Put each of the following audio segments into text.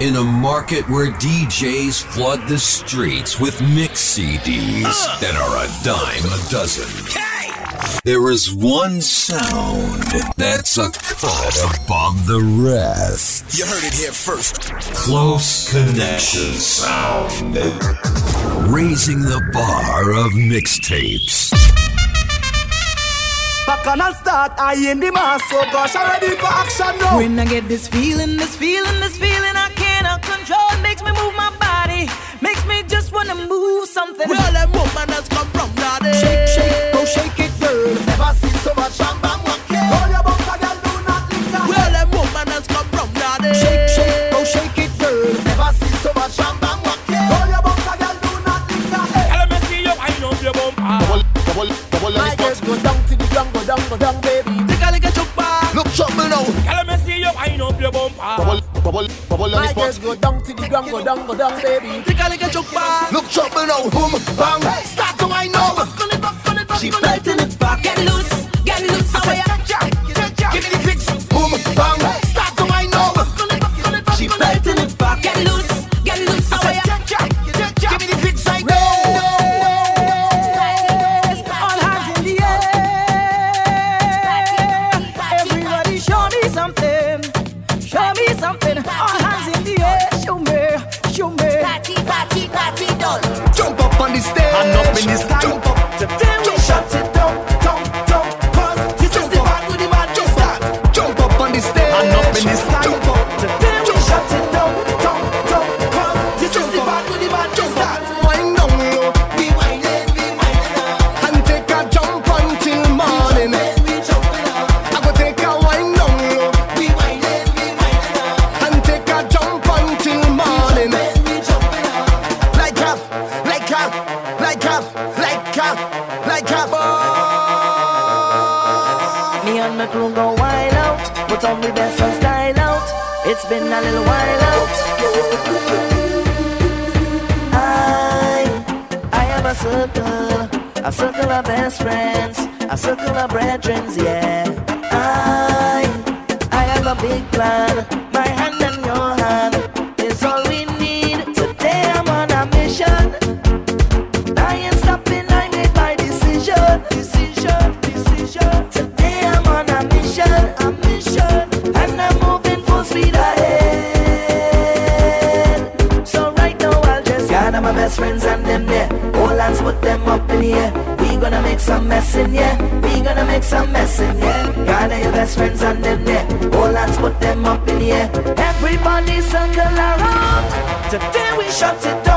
In a market where DJs flood the streets with mix CDs uh. that are a dime a dozen. Hey. There is one sound that's a cut above the rest. You heard it here first. Close Connection Sound. Raising the bar of mixtapes. Back on and start, I in the mass, so gosh, I'm ready for action now. When I get this feeling, this feeling, this feeling, I cannot control. It makes me move my body, makes me just wanna move something. Where all them woman has come from, daddy? Shake, shake, go shake it, girl. Never seen so much bam bam walking. Hold your bumper, girl, do not linger. Where all them woman has come from, daddy? Shake, shake, go shake it, girl. Never seen so much bam bam walking. Hold your bumper, girl, do not linger. Hey. Let me see you wind up your bumper. Ah. Bubble, bubble, bubble, My girls go down to the ground, go down, go down, baby. Take a look at your back. Look, trouble now. Let me see you wind up your bumper. Bubble, bubble, bubble on the spot. go down to the ground, go down, go down, baby. Take a look at your back. Look, trouble now. Boom, bang. Start to wind up. She belting it back. Get loose, get loose. I say, give me the fix. Boom, bang. Stage. And up been a little while out. I, I have a circle, a circle of best friends, a circle of brethren, yeah. I, I have a big plan. Some mess in here. We gonna make some mess yeah. Gather your best friends and them there. All hands put them up in the air. Everybody circle around. Today we shut it down,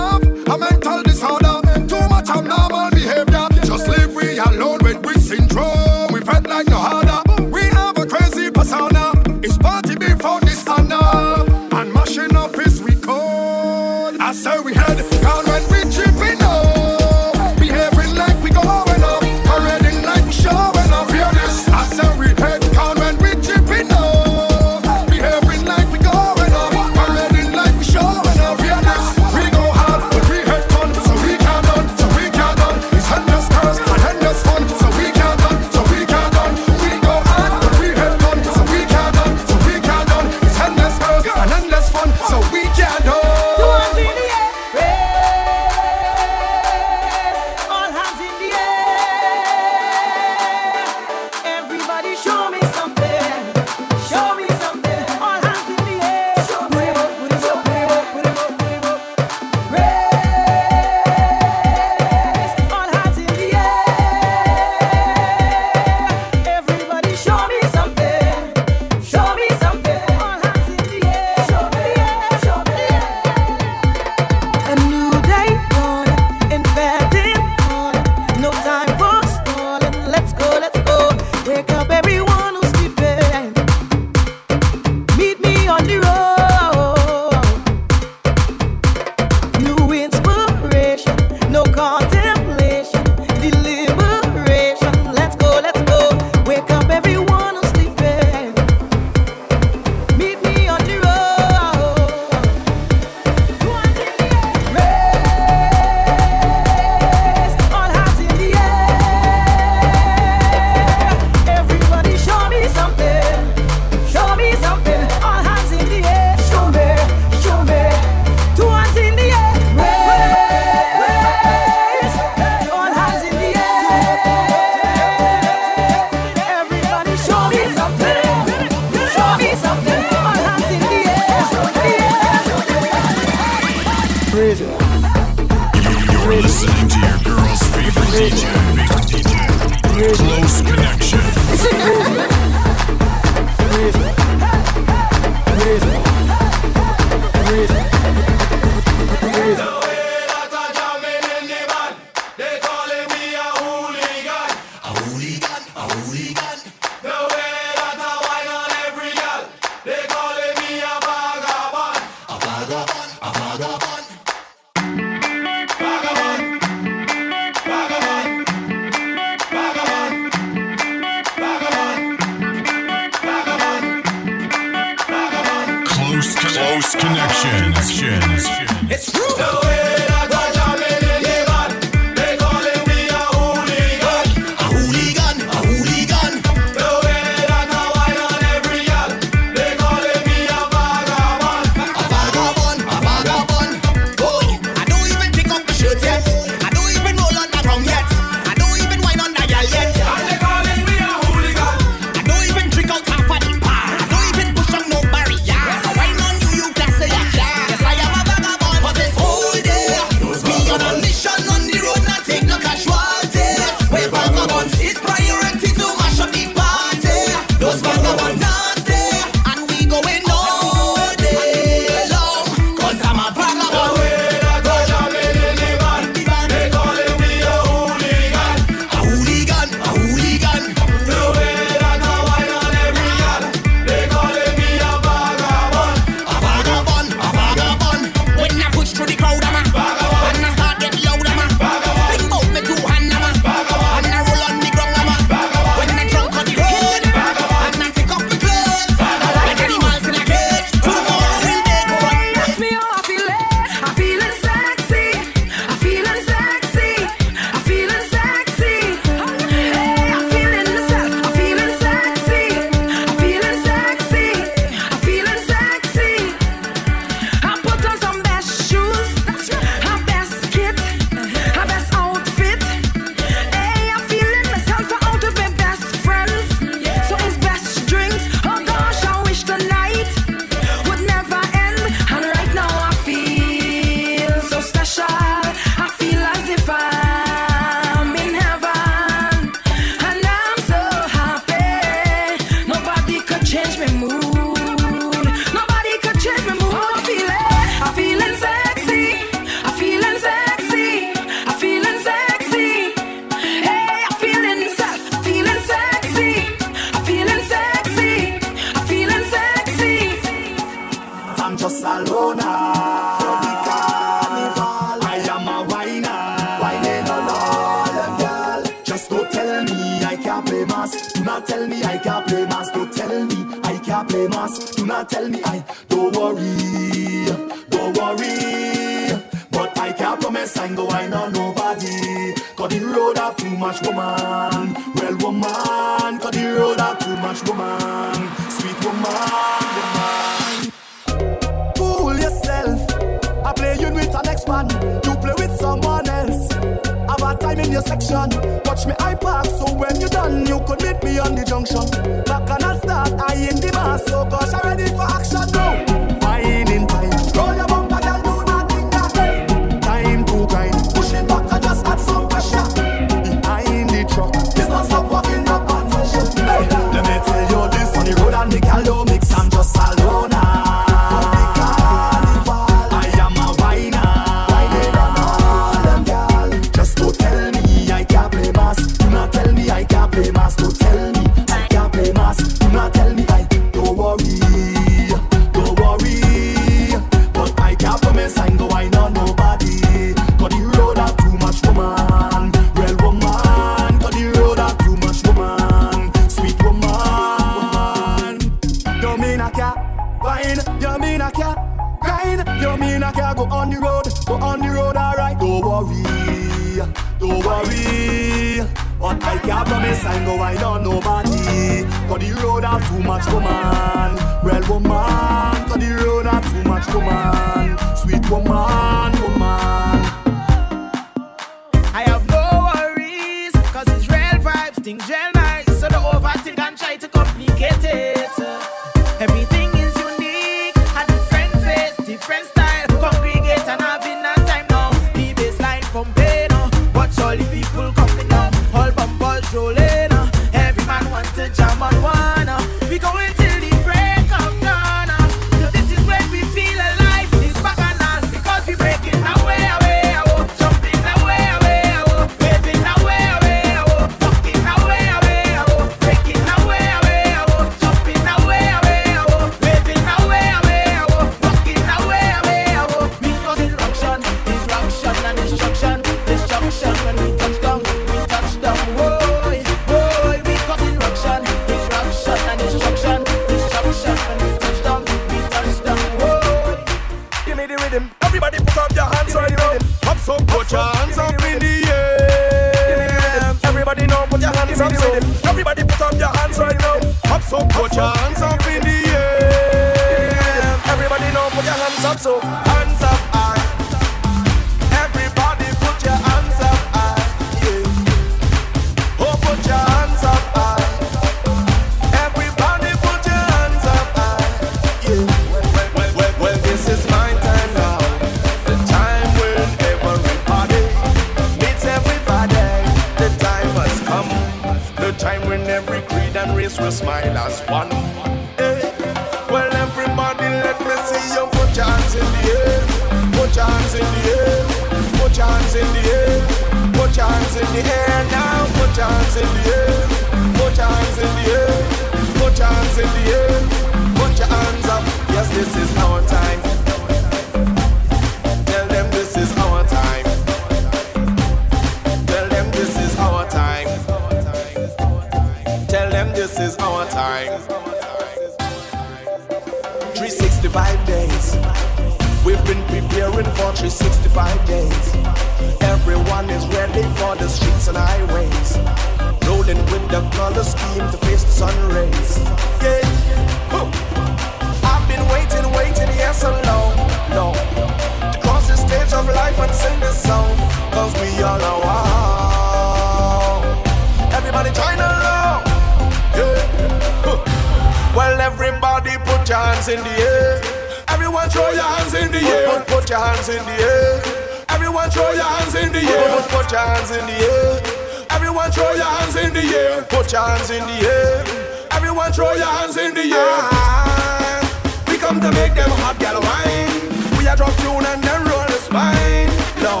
hands in the air. Everyone throw your hands in the air. Put your hands in the air. Everyone throw your hands in the air. Put your hands in the air. Everyone throw your hands in the air. Put your hands in the air. Everyone throw your hands in the air. Ah, we come to make them hot girl wine. We are drop tune and then roll the spine. No.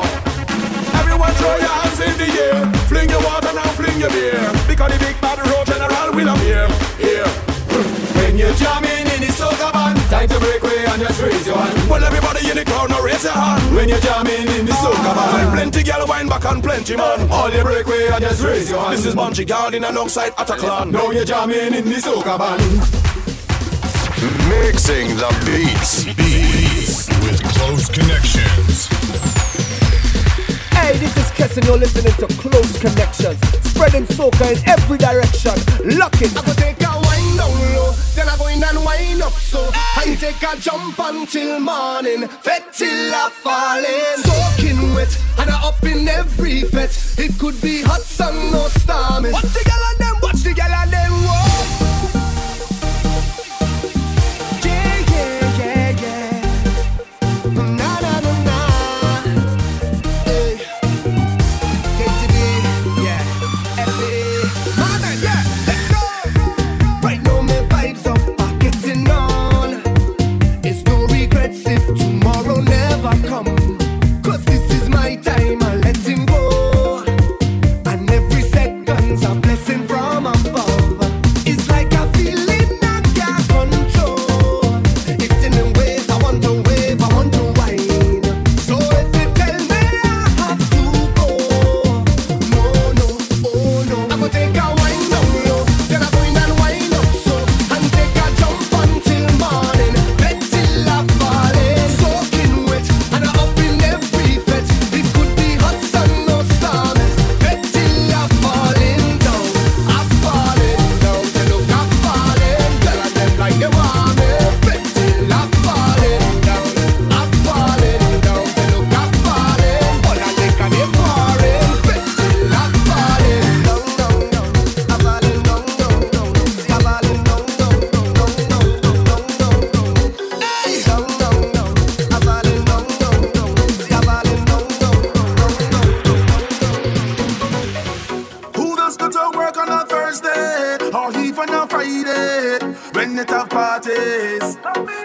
Everyone throw your hands in the air. Fling your water now, fling your beer. Because the big bad road general will appear. Here. When you're jamming in the soca band, time to break away and just raise your hand. Well, everybody in the crowd, now raise your hand. When you're jamming in the soca band, when plenty girl wine back and plenty man, all you break away and just raise your hand. This is Bunji Garlin alongside Ataklan. Now you're jamming in the soca band. Mixing the beats, beats with close connections. Hey, this is Kess and you're listening to Close Connections. Spreading soca in every direction. Lock it down low, then I go in and wind up so hey. I take a jump until morning, fet till I fall in. Soaking wet, and I up in every fet It could be hot sun or stormy Watch the gal and them, watch? The gal and them, whoa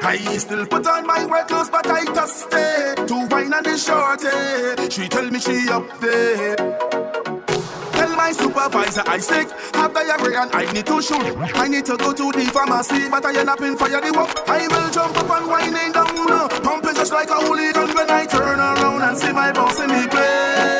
I still put on my work clothes, but I just stay to wine and the shorty. She tell me she up there. Tell my supervisor I sick, have diarrhea and I need to shoot. I need to go to the pharmacy, but I end up in fire the work. I will jump up and whining down, pumping just like a hooligan when I turn around and see my boss in the place.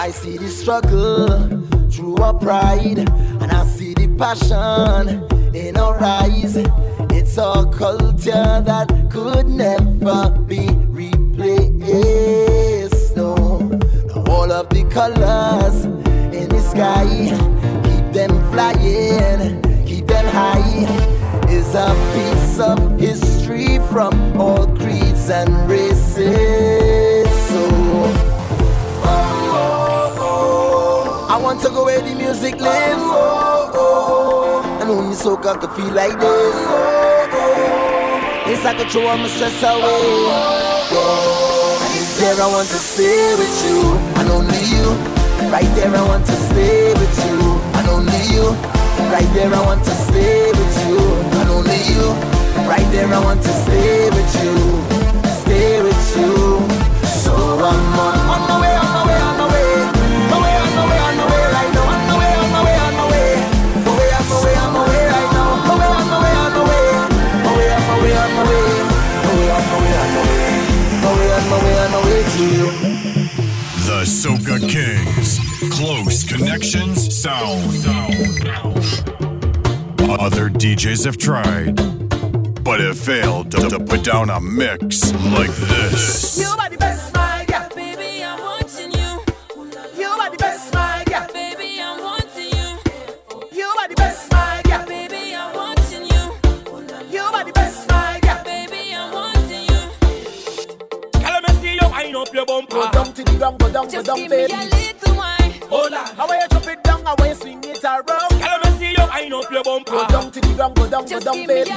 I see the struggle through our pride, and I see the passion in our eyes. It's a culture that could never be replaced. No, now all of the colors in the sky keep them flying, keep them high. Is a piece of history from all creeds and races. music lives. Oh, oh. And only soak out to feel like this. Oh, oh. It's like a throw all my stress away. Oh, And it's there I want to stay with you, and only you. Right there I want to stay with you, and only you. Right there I want to stay with you, and only you. Right there I want to stay with you, stay with you. So I'm on, on my way, on my way. On The Soca Kings. Close connections sound. Other DJs have tried, but have failed to, to put down a mix like this. some bit.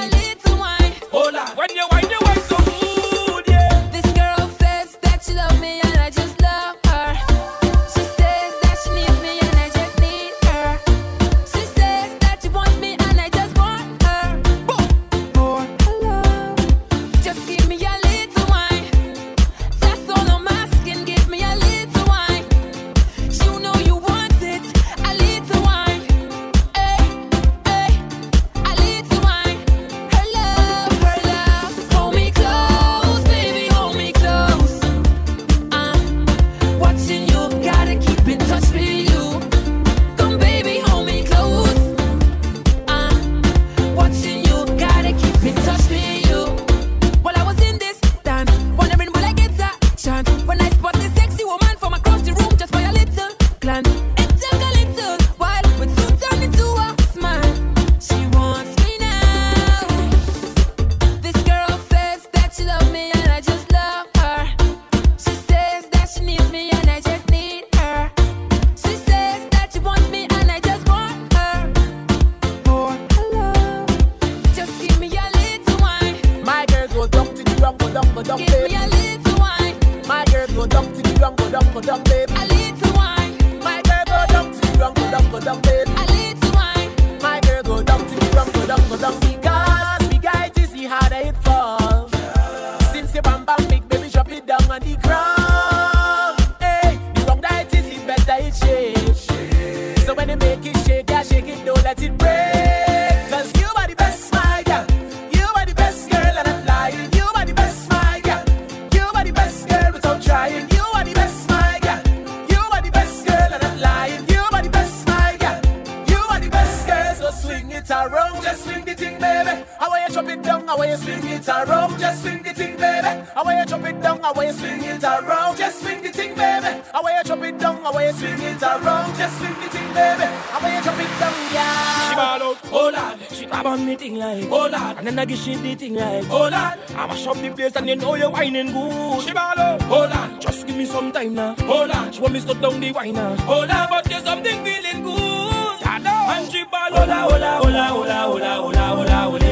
right and you know you're whining good. She Shibalo, hold on. Just give me some time now. Hold on. She want me to down the whiner. Hold on, but there's something feeling good. And Shibalo, hola, hola, hola, hola, hola, hola, hola, hola.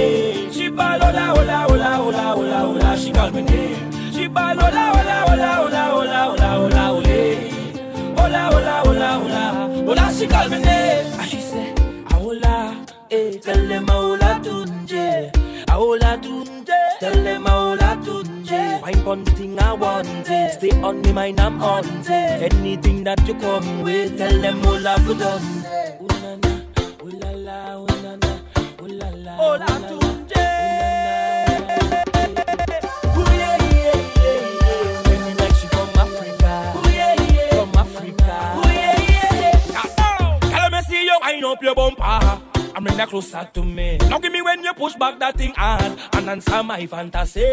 Shibalo, hola, hola, hola, hola, hola, hola. She call me name. Shibalo, hola, hola, hola, hola, hola, hola, hola, hola. Hola, hola, hola, hola, hola. She call me she from Africa. Ooh yeah yeah. From Africa. Ooh yeah oh. yeah yeah. Girl, me see you wind up your bumper. And bring that closer to me. Now give me when you push back that thing hard and answer my fantasy.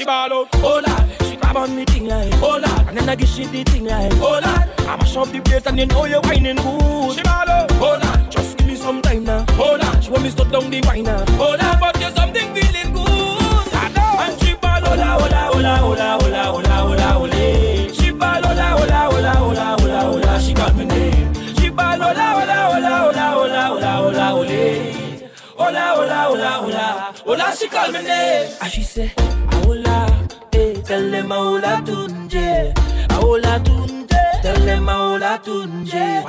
She ball out, oh lord. She grab on me thing like, oh lord. And then I give she the thing like, oh lord. I mash up the place and you know you're whining good. She ball out, oh lord. Just give me some time now, oh lord. She want me stop down the wine now, oh lord. But you something feeling good. I know. And she ball, hola, hola, hola, hola, hola, hola, hola, hola. She ball, hola, hola, hola, hola, hola, hola. She got me name. She ball, hola, hola, hola, hola, hola, hola, hola, hola. Hola, hola, hola, hola, hola, she call me name. And she say,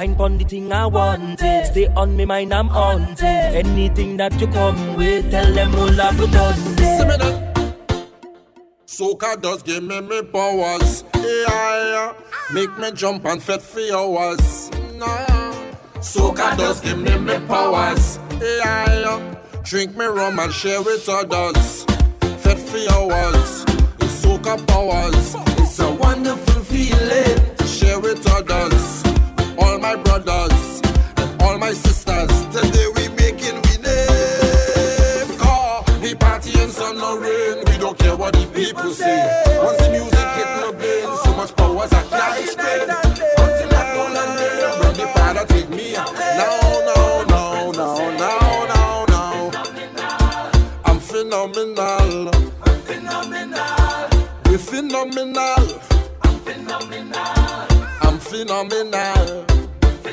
Wine pon the thing I want it, stay on me mind, I'm on it. Anything that you come with, tell them hola tunje. Soca does give me me powers. Yeah, uh, yeah. make me jump and fet for hours. Nah. Soca does give me me powers. Yeah, uh, drink me rum and share with others. Fet for hours. It's soca powers. It's a wonderful feeling to share with others. My brothers and all my sisters. Today we making we name. Car, we party in sun or rain. We don't care what the people say. Once the music hit my brain, so much powers I can't explain. Until I go London, when the father take me out. No, no, no, no, no, no, no. I'm phenomenal. I'm phenomenal. We're phenomenal. I'm phenomenal. I'm phenomenal.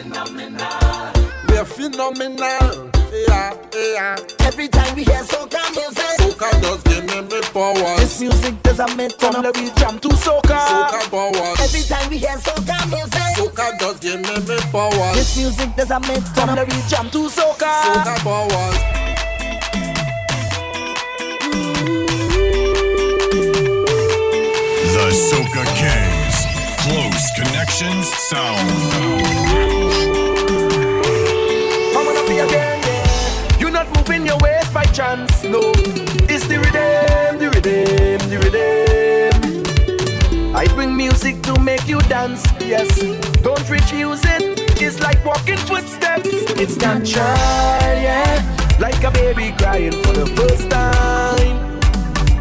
Phenomenal. We're phenomenal. Yeah, yeah. Every time we hear soca music, Soca does give me me powers. this music does a make From the beat jam to soca. Soca powers. Every time we hear soca music, Soca does give me me powers. this music does a make From the beat jam to soca. Soca powers. The Soca Kings. Close Connections Sound. Waist by chance, no. It's the rhythm, the rhythm, the rhythm. I bring music to make you dance, yes. Don't refuse it. It's like walking footsteps. It's natural, yeah. Like a baby crying for the first time.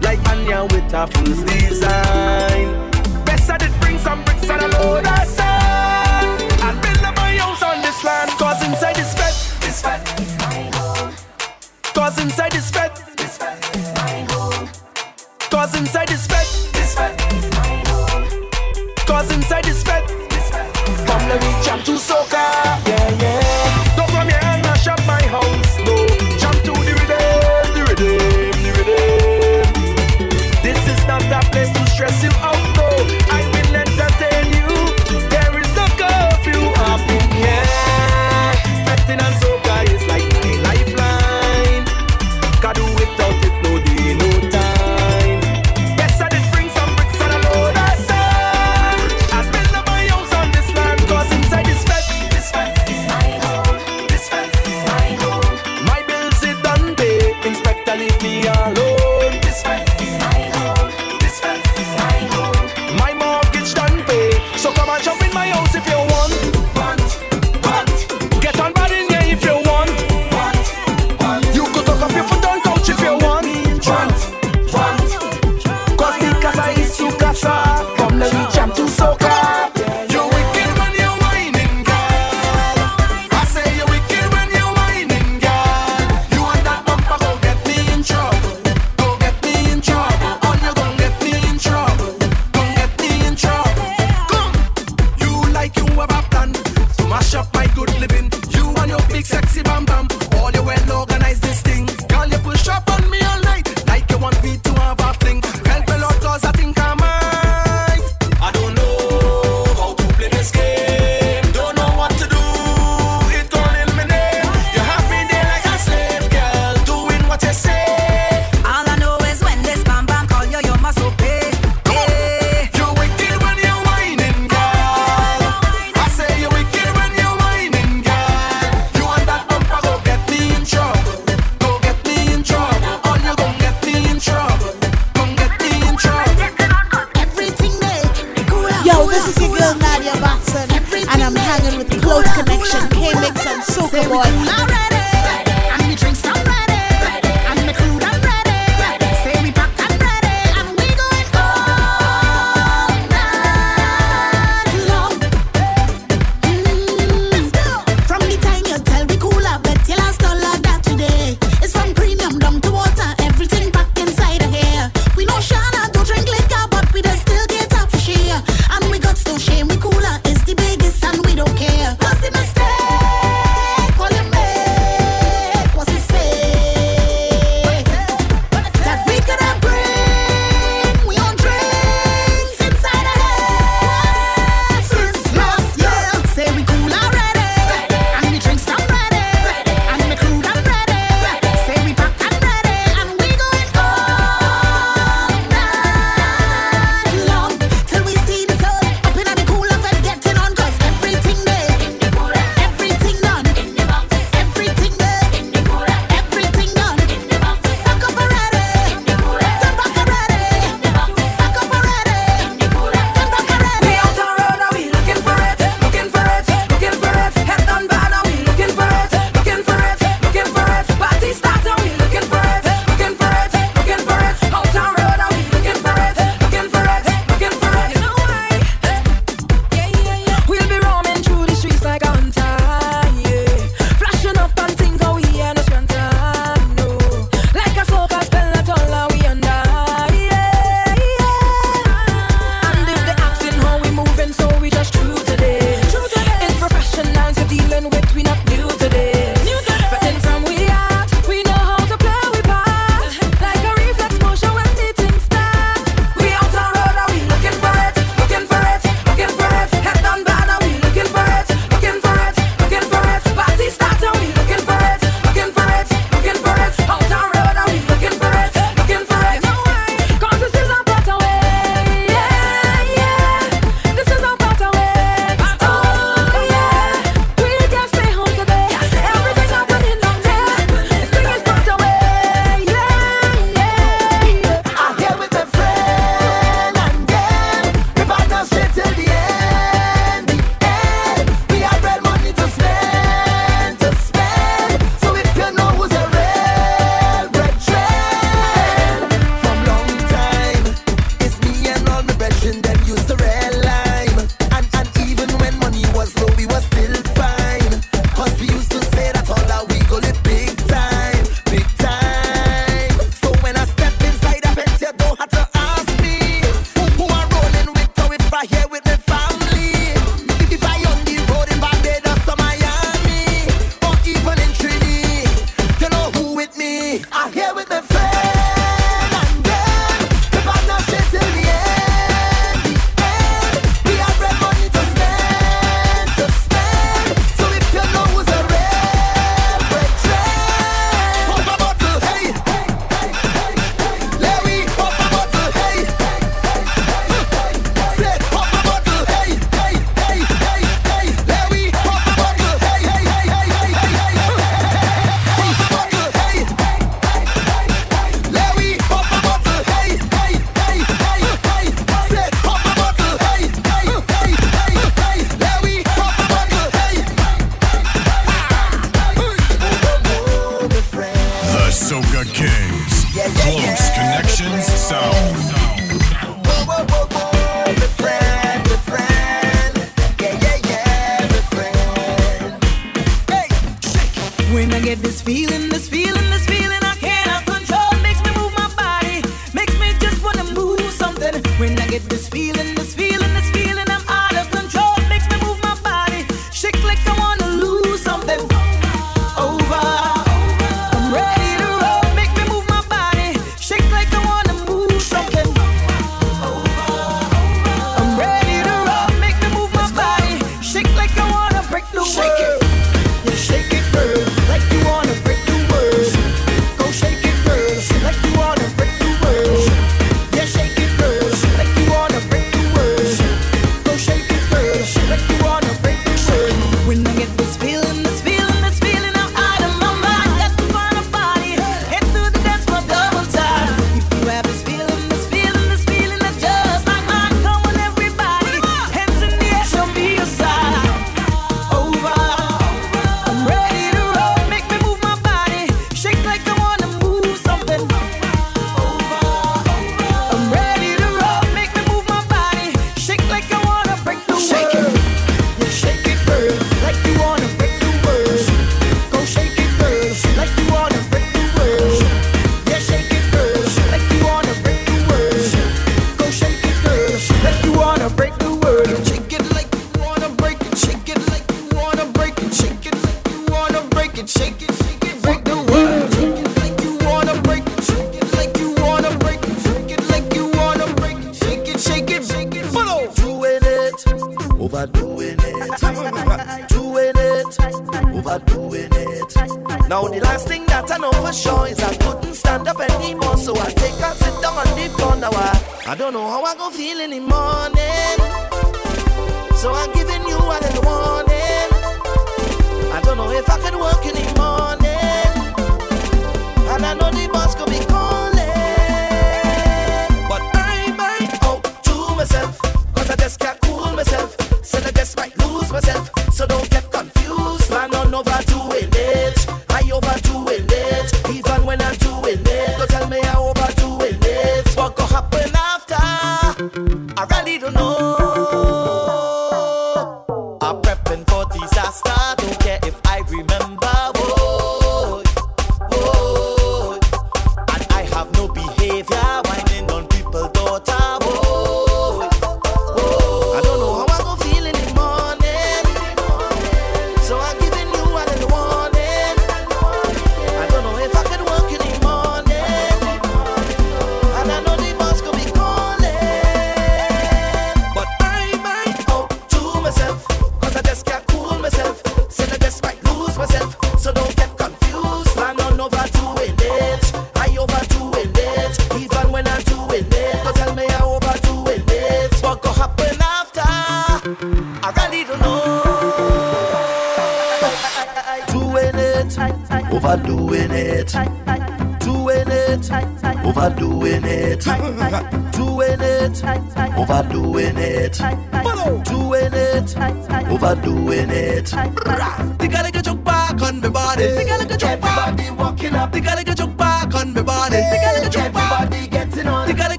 Like Anya with a fool's design. Best that it bring some bricks and a load of sand. And build up my house on this land. Cause inside this fat, this fat. Cause inside this fat, this fat is my home. Cause inside this fat, this fat is my home. Cause inside this fat, this fat is From the beach jump to soca, yeah, yeah.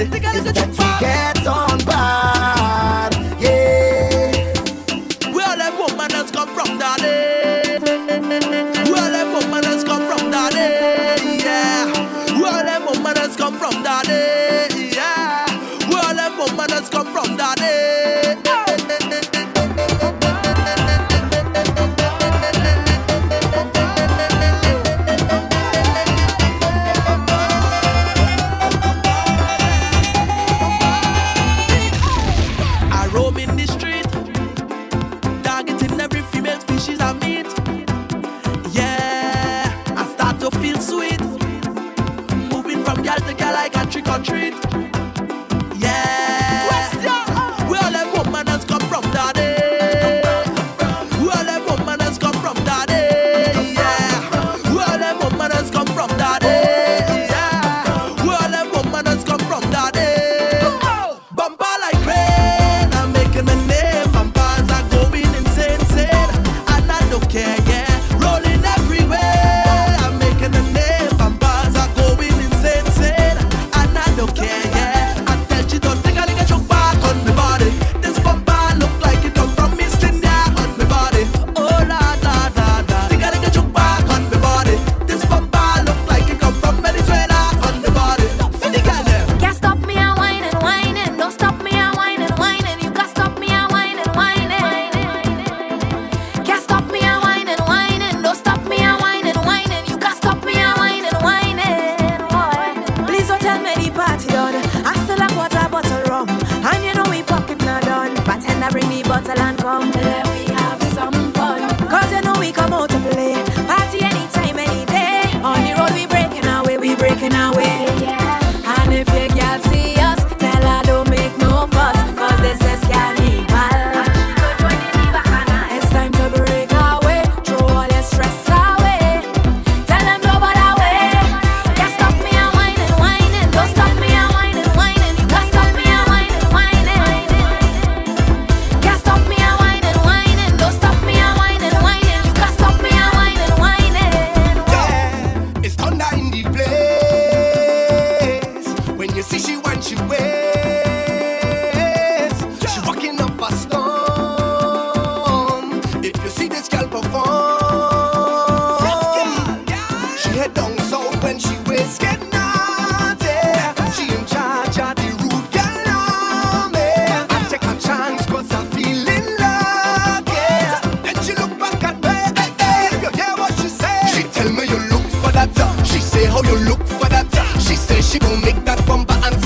On the body. Think I like a jump get on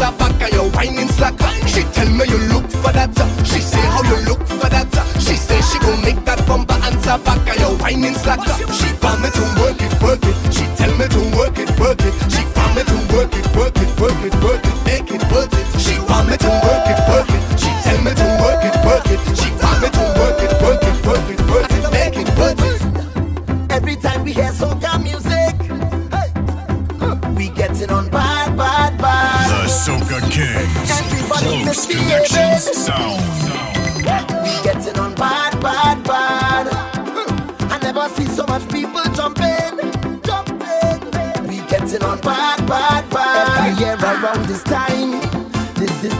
a backer, you're whining slacker. She tell me you look for that. She say how you look for that. She say she gon' make that bumper answer backer, you're whining slacker. She want me to work it, work it. She tell me to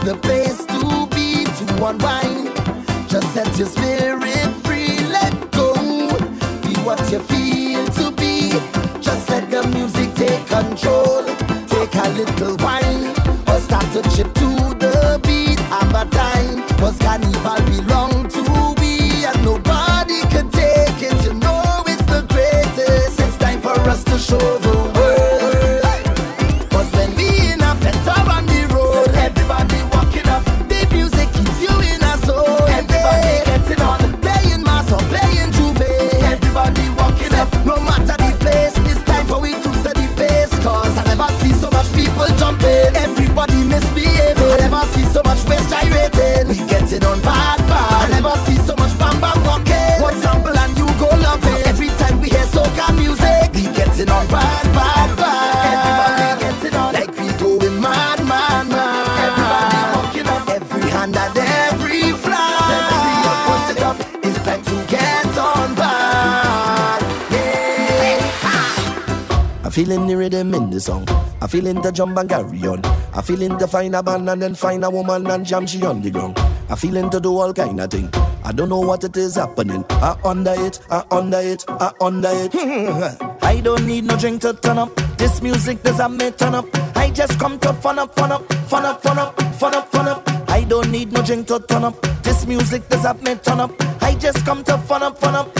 the place to be to unwind. Just set your spirit. I feel in the jump and carry on. I feel in to find a man and then find a woman and jam she on the ground. I feel in to do all kind of thing. I don't know what it is happening. I under it, I under it, I under it. I don't need no drink to turn up. This music doesn't make turn up. I just come to fun up, fun up, fun up, fun up, fun up, fun up. I don't need no drink to turn up. This music does a me turn up. I just come to fun up, fun up,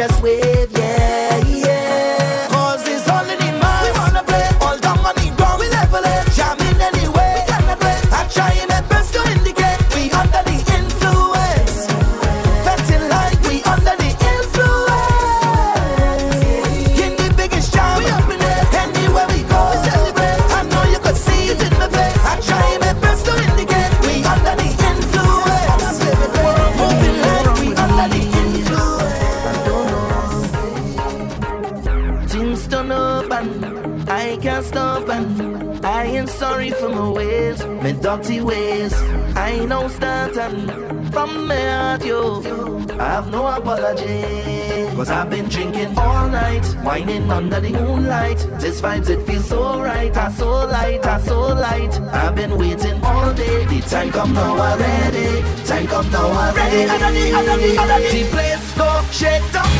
just wave sorry for my ways, my dirty ways. I know starting from me at you. I have no apology. Cause I've been drinking all night, whining under the moonlight. This vibes, it feels so right, I so light, I so light. I've been waiting all day, the time come now already. Time come now already. Ready, ready, ready, ready. The place go shake down.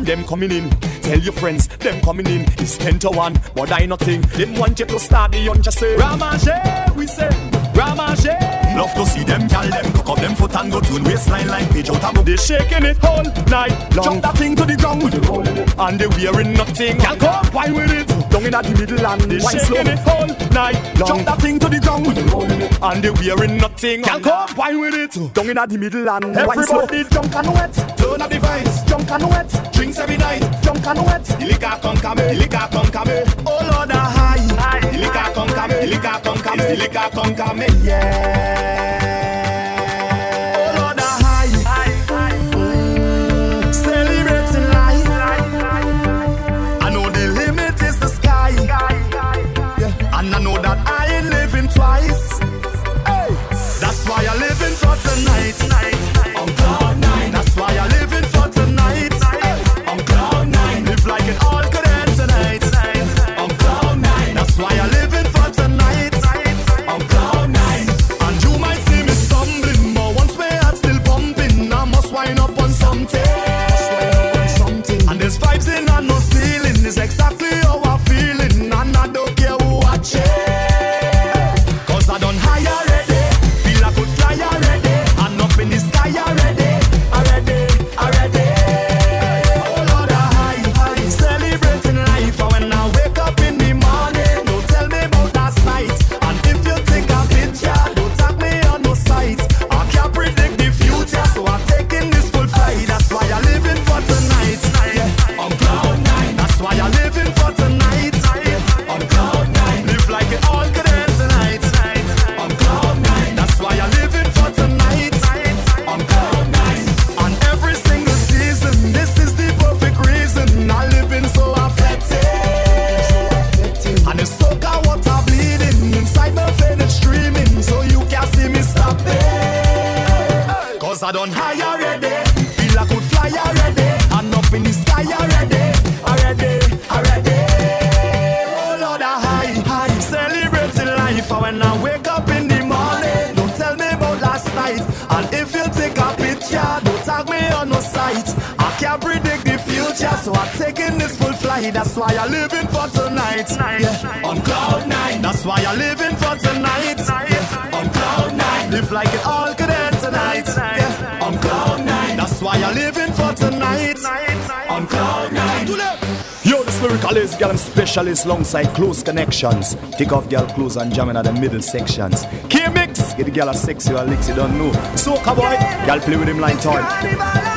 Them coming in. Tell your friends, them coming in. It's 10 to 1, but I nothing. Them want you to start the young just say. Ramage, we say. Ramage. Love to see them, gal them. Cock up them foot and go tune waistline like page out of They shaking it all night long. Jump that thing to the ground. And they wearing nothing. Gal come, wine with it. Down in at the middle and they shaking it all night long. Jump that thing to the ground. And they wearing nothing. Gal come, wine with it. Down in at the middle and wine slow. Everybody jump and wet. Turn up the vibes. And wet. Drinks every night. Jump and wet. The liquor come come, the liquor come come. Oh Lord, a high. The liquor come come, the liquor come come, the liquor come come. Yeah. I don't high already, feel like I could fly already, and up in the sky already, already, already. Oh Lord, I high, high, celebrating life. And when I wake up in the morning, don't tell me about last night. And if you take a picture, don't tag me on no site. I can't predict the future, so I'm taking this full flight. That's why I'm living for tonight. Yeah. On cloud nine. That's why I'm living for tonight. Yeah. On cloud nine. Live like it all could end tonight. Why I'm living for tonight. On cloud nine. Yo, the lyrical is girl, I'm specialist alongside close connections. Take off girl clothes and jamming at the middle sections. K mix, get the girl a sexy or licks, you don't know. Soca boy, girl play with him line toy.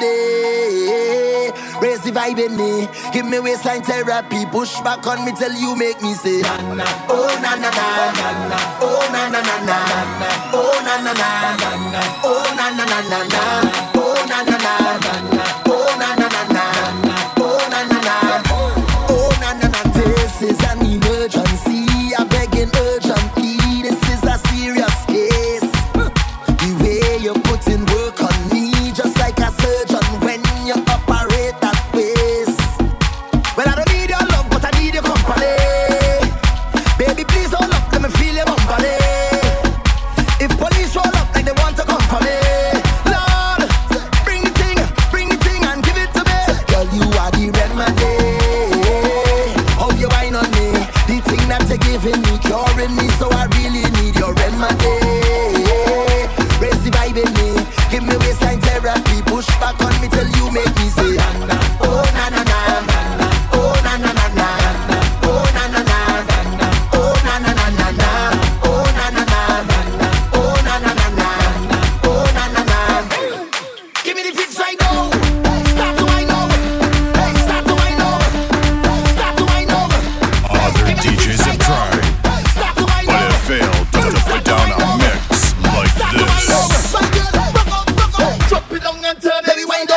Remedy. Raise the vibe in me, give me waistline therapy. Push back on me till you make me say, oh na na na, oh na na na na, oh na na na, oh na na na na na, oh na na na,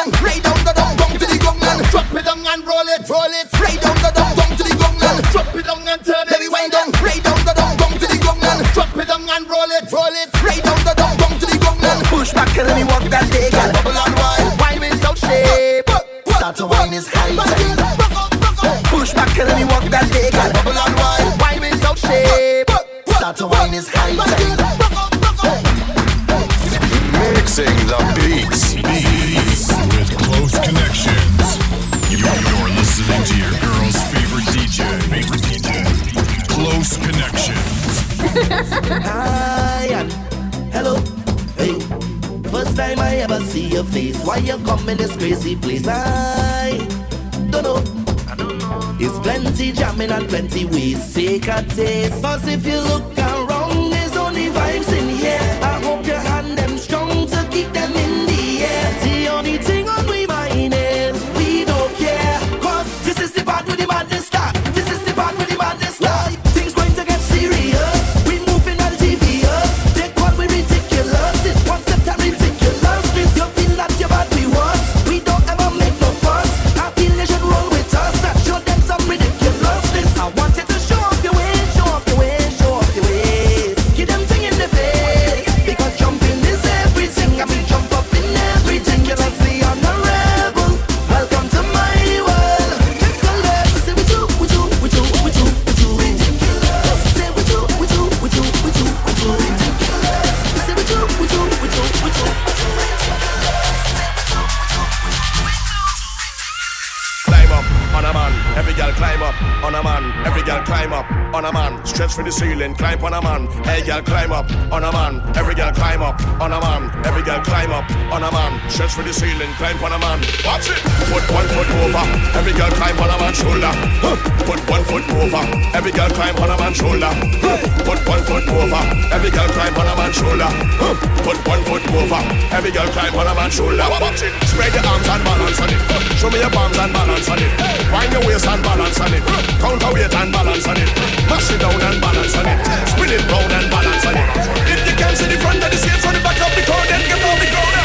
down, lay down the down, down to the gong and drop it down and roll it, roll it. Lay down the down, down to the gong and drop it down and turn it. wind down, lay down the down, down to the gong and drop it down and roll it, roll it. Lay down the down, down to the gong and push back and let me walk that girl. Bubble and wine, wine without shape. Start to wine is high Hi and hello. Hey, first time I ever see your face. Why you come in this crazy place? I don't know. It's plenty jamming and plenty ways. Take a taste. Cause if you look around, there's only vibes in here. I hope you hand them strong to keep them in the air. The only thing on we mind ceiling, climb on a man, hey girl climb up on a man, every girl climb up on a man, every girl climb up on a man, stretch for the ceiling, climb on a man. Watch it, put one foot over, every girl climb on a man's shoulder. Huh. Put one foot over, every girl climb on a man's shoulder. Huh. Put one foot over, every girl climb on a man's shoulder. Huh. Put one foot over, every girl climb on a man's shoulder. Watch it, spread your arms and balance on it. Show me your palms and balance on it. Wind your waist and balance on it. Counterweight and balance on it. Mash it down and balance on it. Spin it round and balance on it. If you can't see the front of the seats on the back of the car, then get off the ground.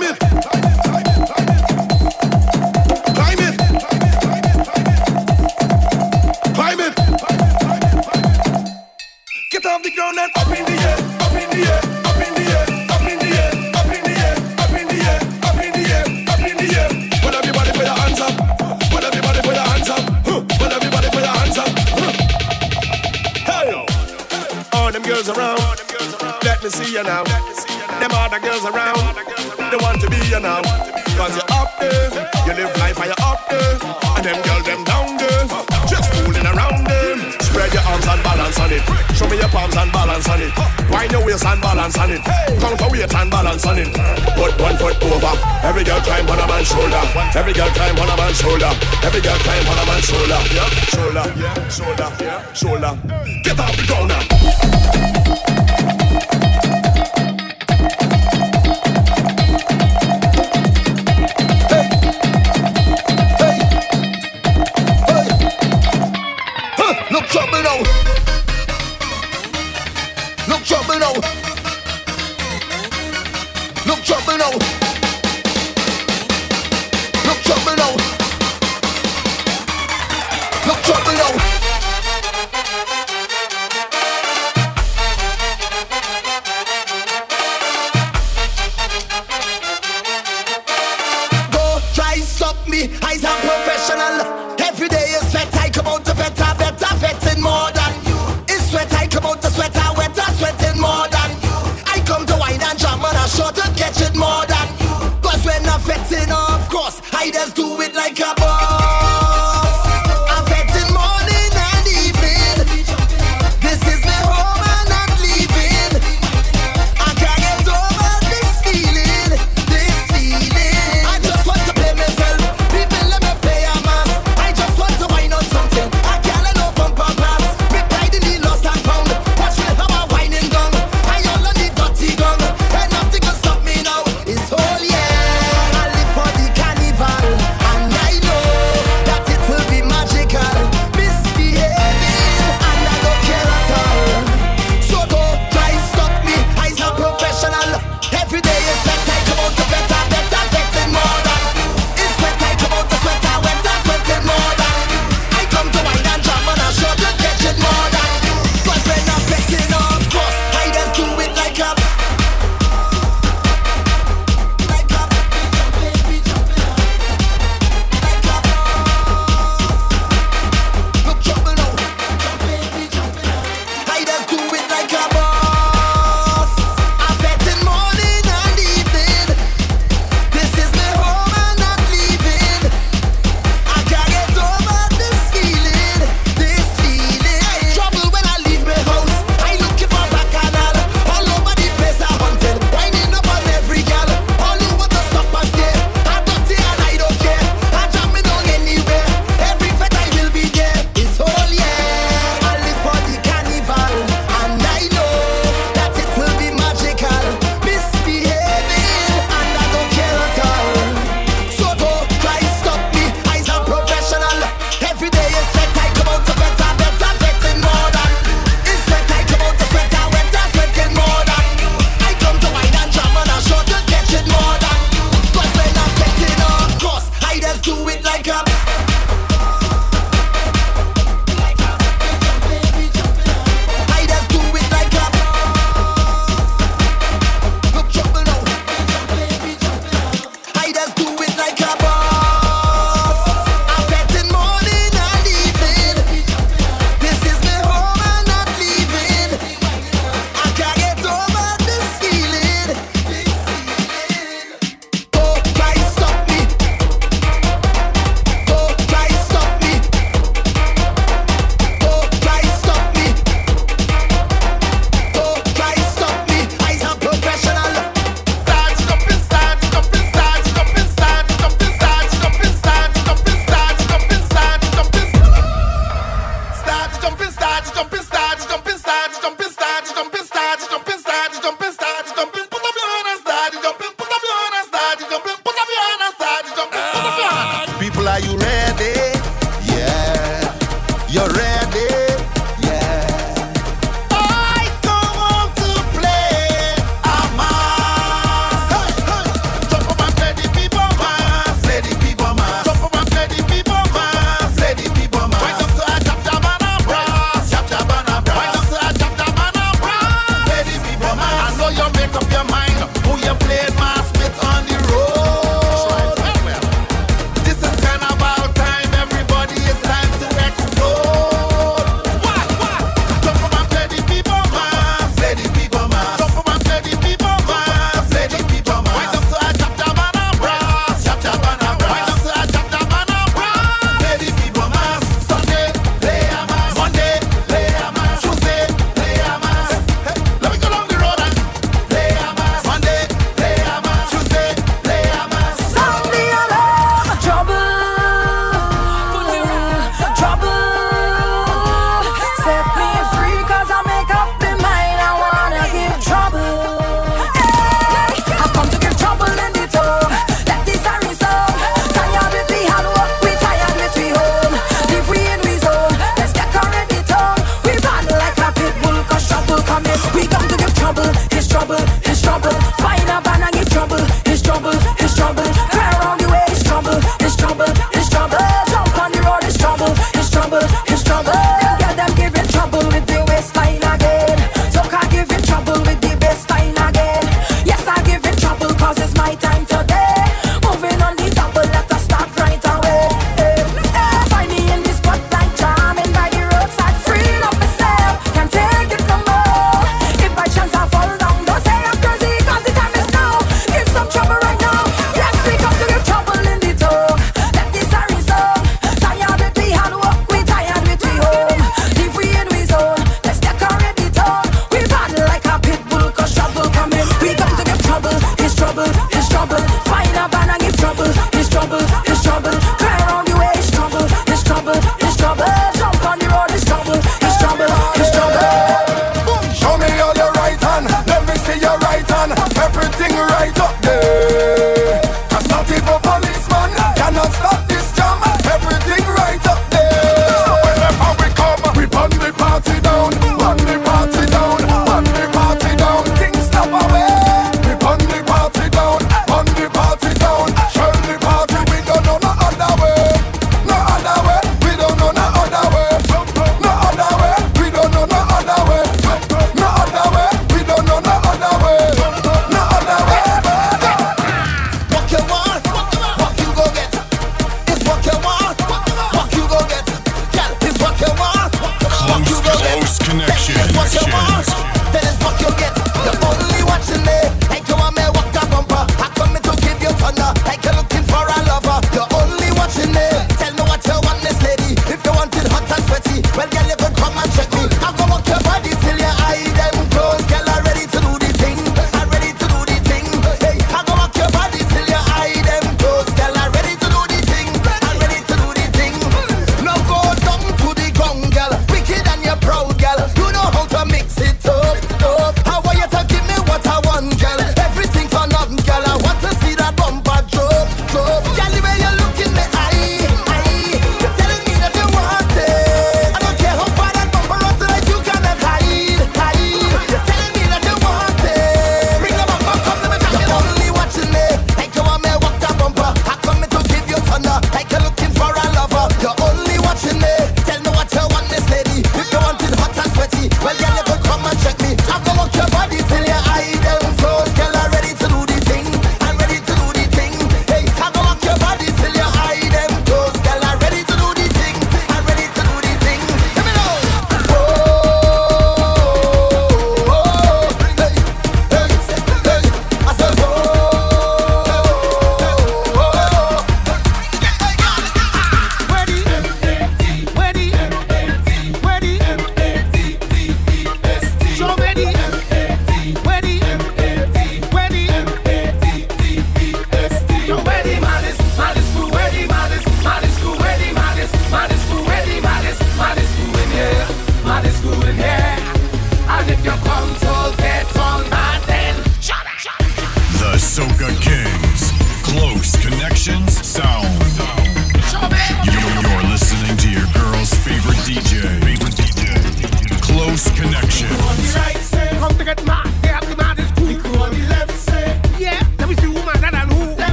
It. Around. They want to be you now. Cause you're up there. You live life and you're up there. And them girls them down there. Just fooling around them. Spread your arms and balance on it. Show me your palms and balance on it. Wind your waist and balance on it. Counter weight and balance on it. Put one foot over. Every girl climb on a man's shoulder. Every girl climb on a man's shoulder. Every girl climb on a man's shoulder. Yeah, shoulder, yeah, shoulder, yeah, shoulder. Get off the now. Look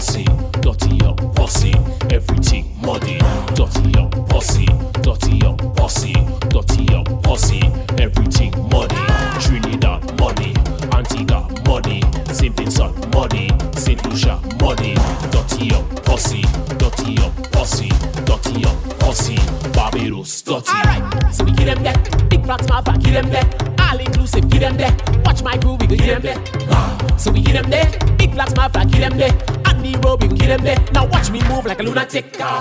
posse, got to your posse. tick tock.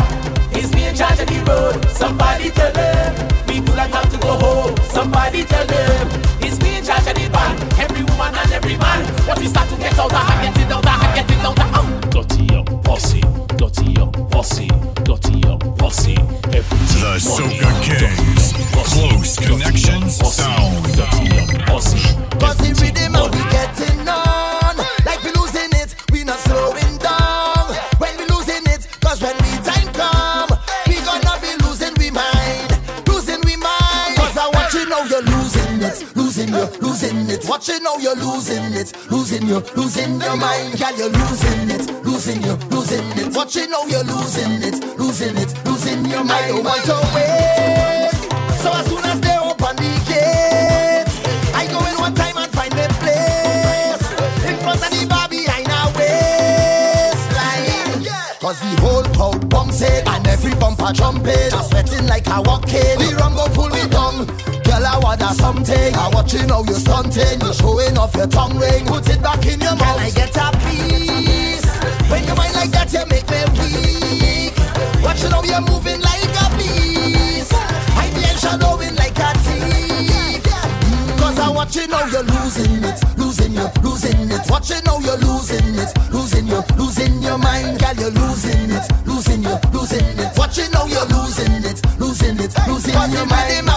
mind, girl, you're losing it, losing you, losing it. But you know you're losing it, losing it, losing your mind. I don't want to wait. So as soon as they open the gate, I go in one time and find the place in front of the bar behind our waistline. Cause the whole crowd bumps it and every bumper jumping, sweating like a walking or something. I'm watching how you're stunting, you're showing off your tongue ring. Put it back in your mouth. Can I get a piece? When you mind like that, you make me weak. Watching how you're moving like a beast. I be shadowing like a thief. Cause I'm watching how you're losing it, losing you, losing it. Watching how you're losing it, losing you, losing your mind, girl, you're losing it, losing you, losing it. Watching how you're losing it, losing it, losing your mind.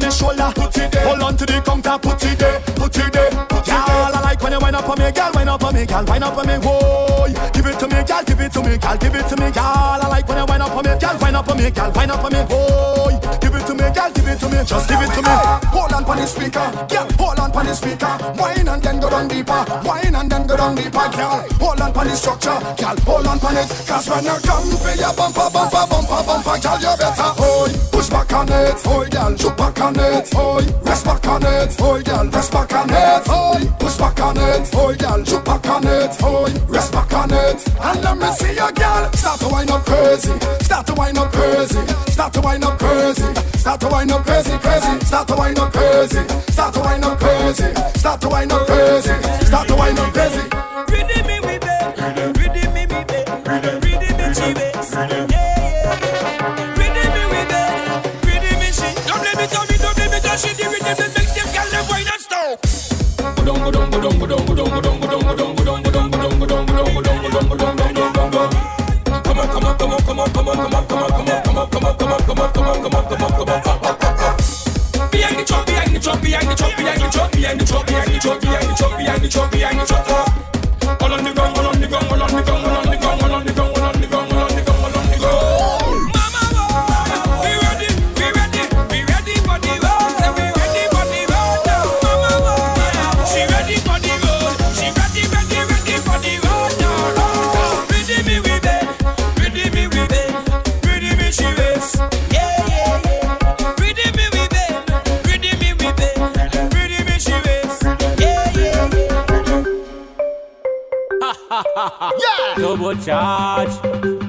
On my shoulder, put it there, hold on to the counter, put it there, put it there, put it there. I like when you wind up on me, girl, wind up on me, girl, wind up on me, whoa. Give it to me, girl, give it to me, girl, give it to me, girl. I like when you wind up on me, girl, wind up on me, girl, wind up on me, whoa. It to me, just give it to me. Hold on pon the speaker, girl. Hold on pon the speaker. Wine and then go down deeper. Wine and then go down deeper, girl. Hold on pon the structure, girl. Hold on pon it. Cause when you come for your bumper, bumper, bumper, bumper, girl, you better oi push back on it, oi, girl. Shoot back on it, oi. Rest back on it, oi, girl. Rest back on it, oi. Push back on it, oi, girl. Shoot back on it, oi. Rest back on it. And let me see your girl start to wind up crazy, start to wind up crazy, start to wind up crazy, start to wind up crazy, crazy, crazy. start to wind up crazy, start to wind up crazy, start to wind up crazy, start to wind up crazy. Redeem me, we babe. Redeem me, me babe. Redeem me, she babe. Me, me, she. Don't let me tell me, don't let me tell she. The rhythm that make them girl them wine and stop. Go down, go down, go down, go down, go down, go down, go down, go down, go down, go down, go down, go down, go down, go down, go down, go down, go down, go down. Come on, come on, come on, come on, come on, come on, come on, come on, come on, come on, come on, come on, come on, come on, come on, behind the truck, behind the truck, behind the truck, behind the truck, behind the truck, behind the truck, behind the truck, Yeah. Double charge.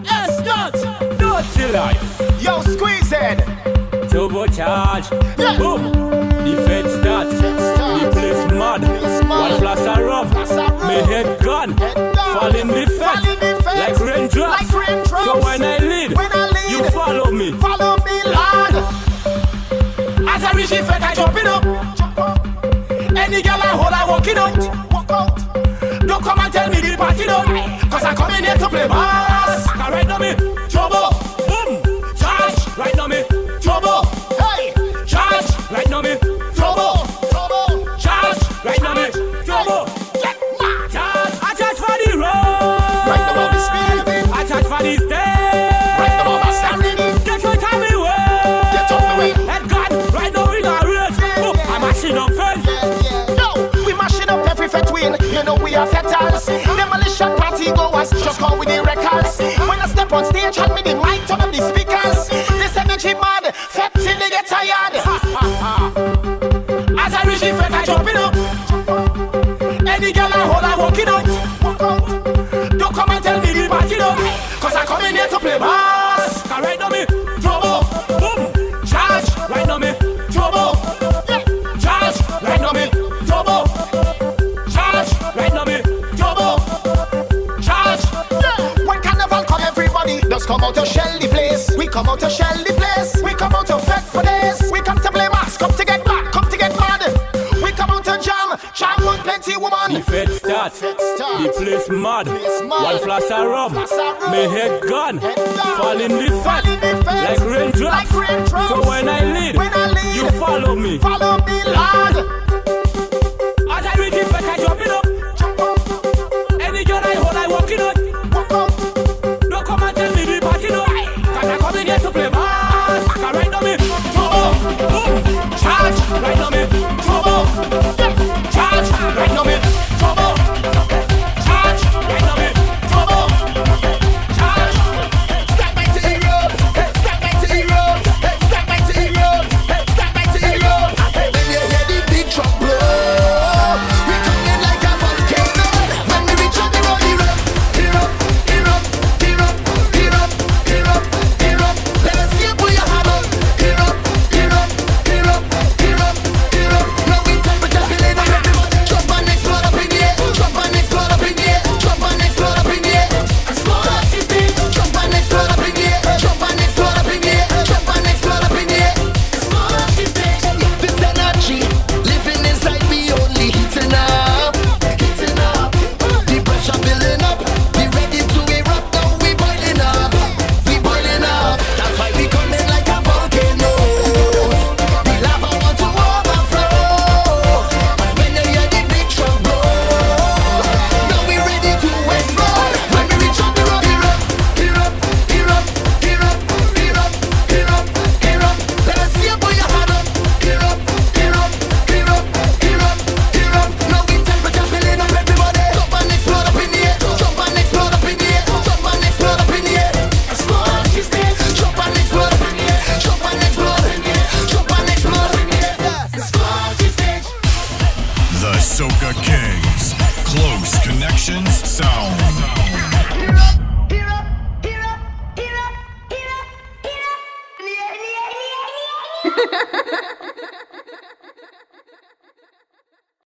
Yes, not. Dirty life. Yo, squeeze it. Turbo charge. Yeah. Boom. The fed start. The place mad. One flash a rub. Me head gone. Fall in the fed. Like raindrops. So when I lead, you follow me. Follow me, lad. As I reach the fed, I jumping up. Any girl I hold, I walking out. Don't come and tell me the party done. Cause I come in here to play bass. I right now me. Know we are fetters. Demolition party goers, just call with the The place mad. One flash of rum. Me head gone. Fall in the fat. Like raindrops. So when I lead, you follow me. Follow me, lad.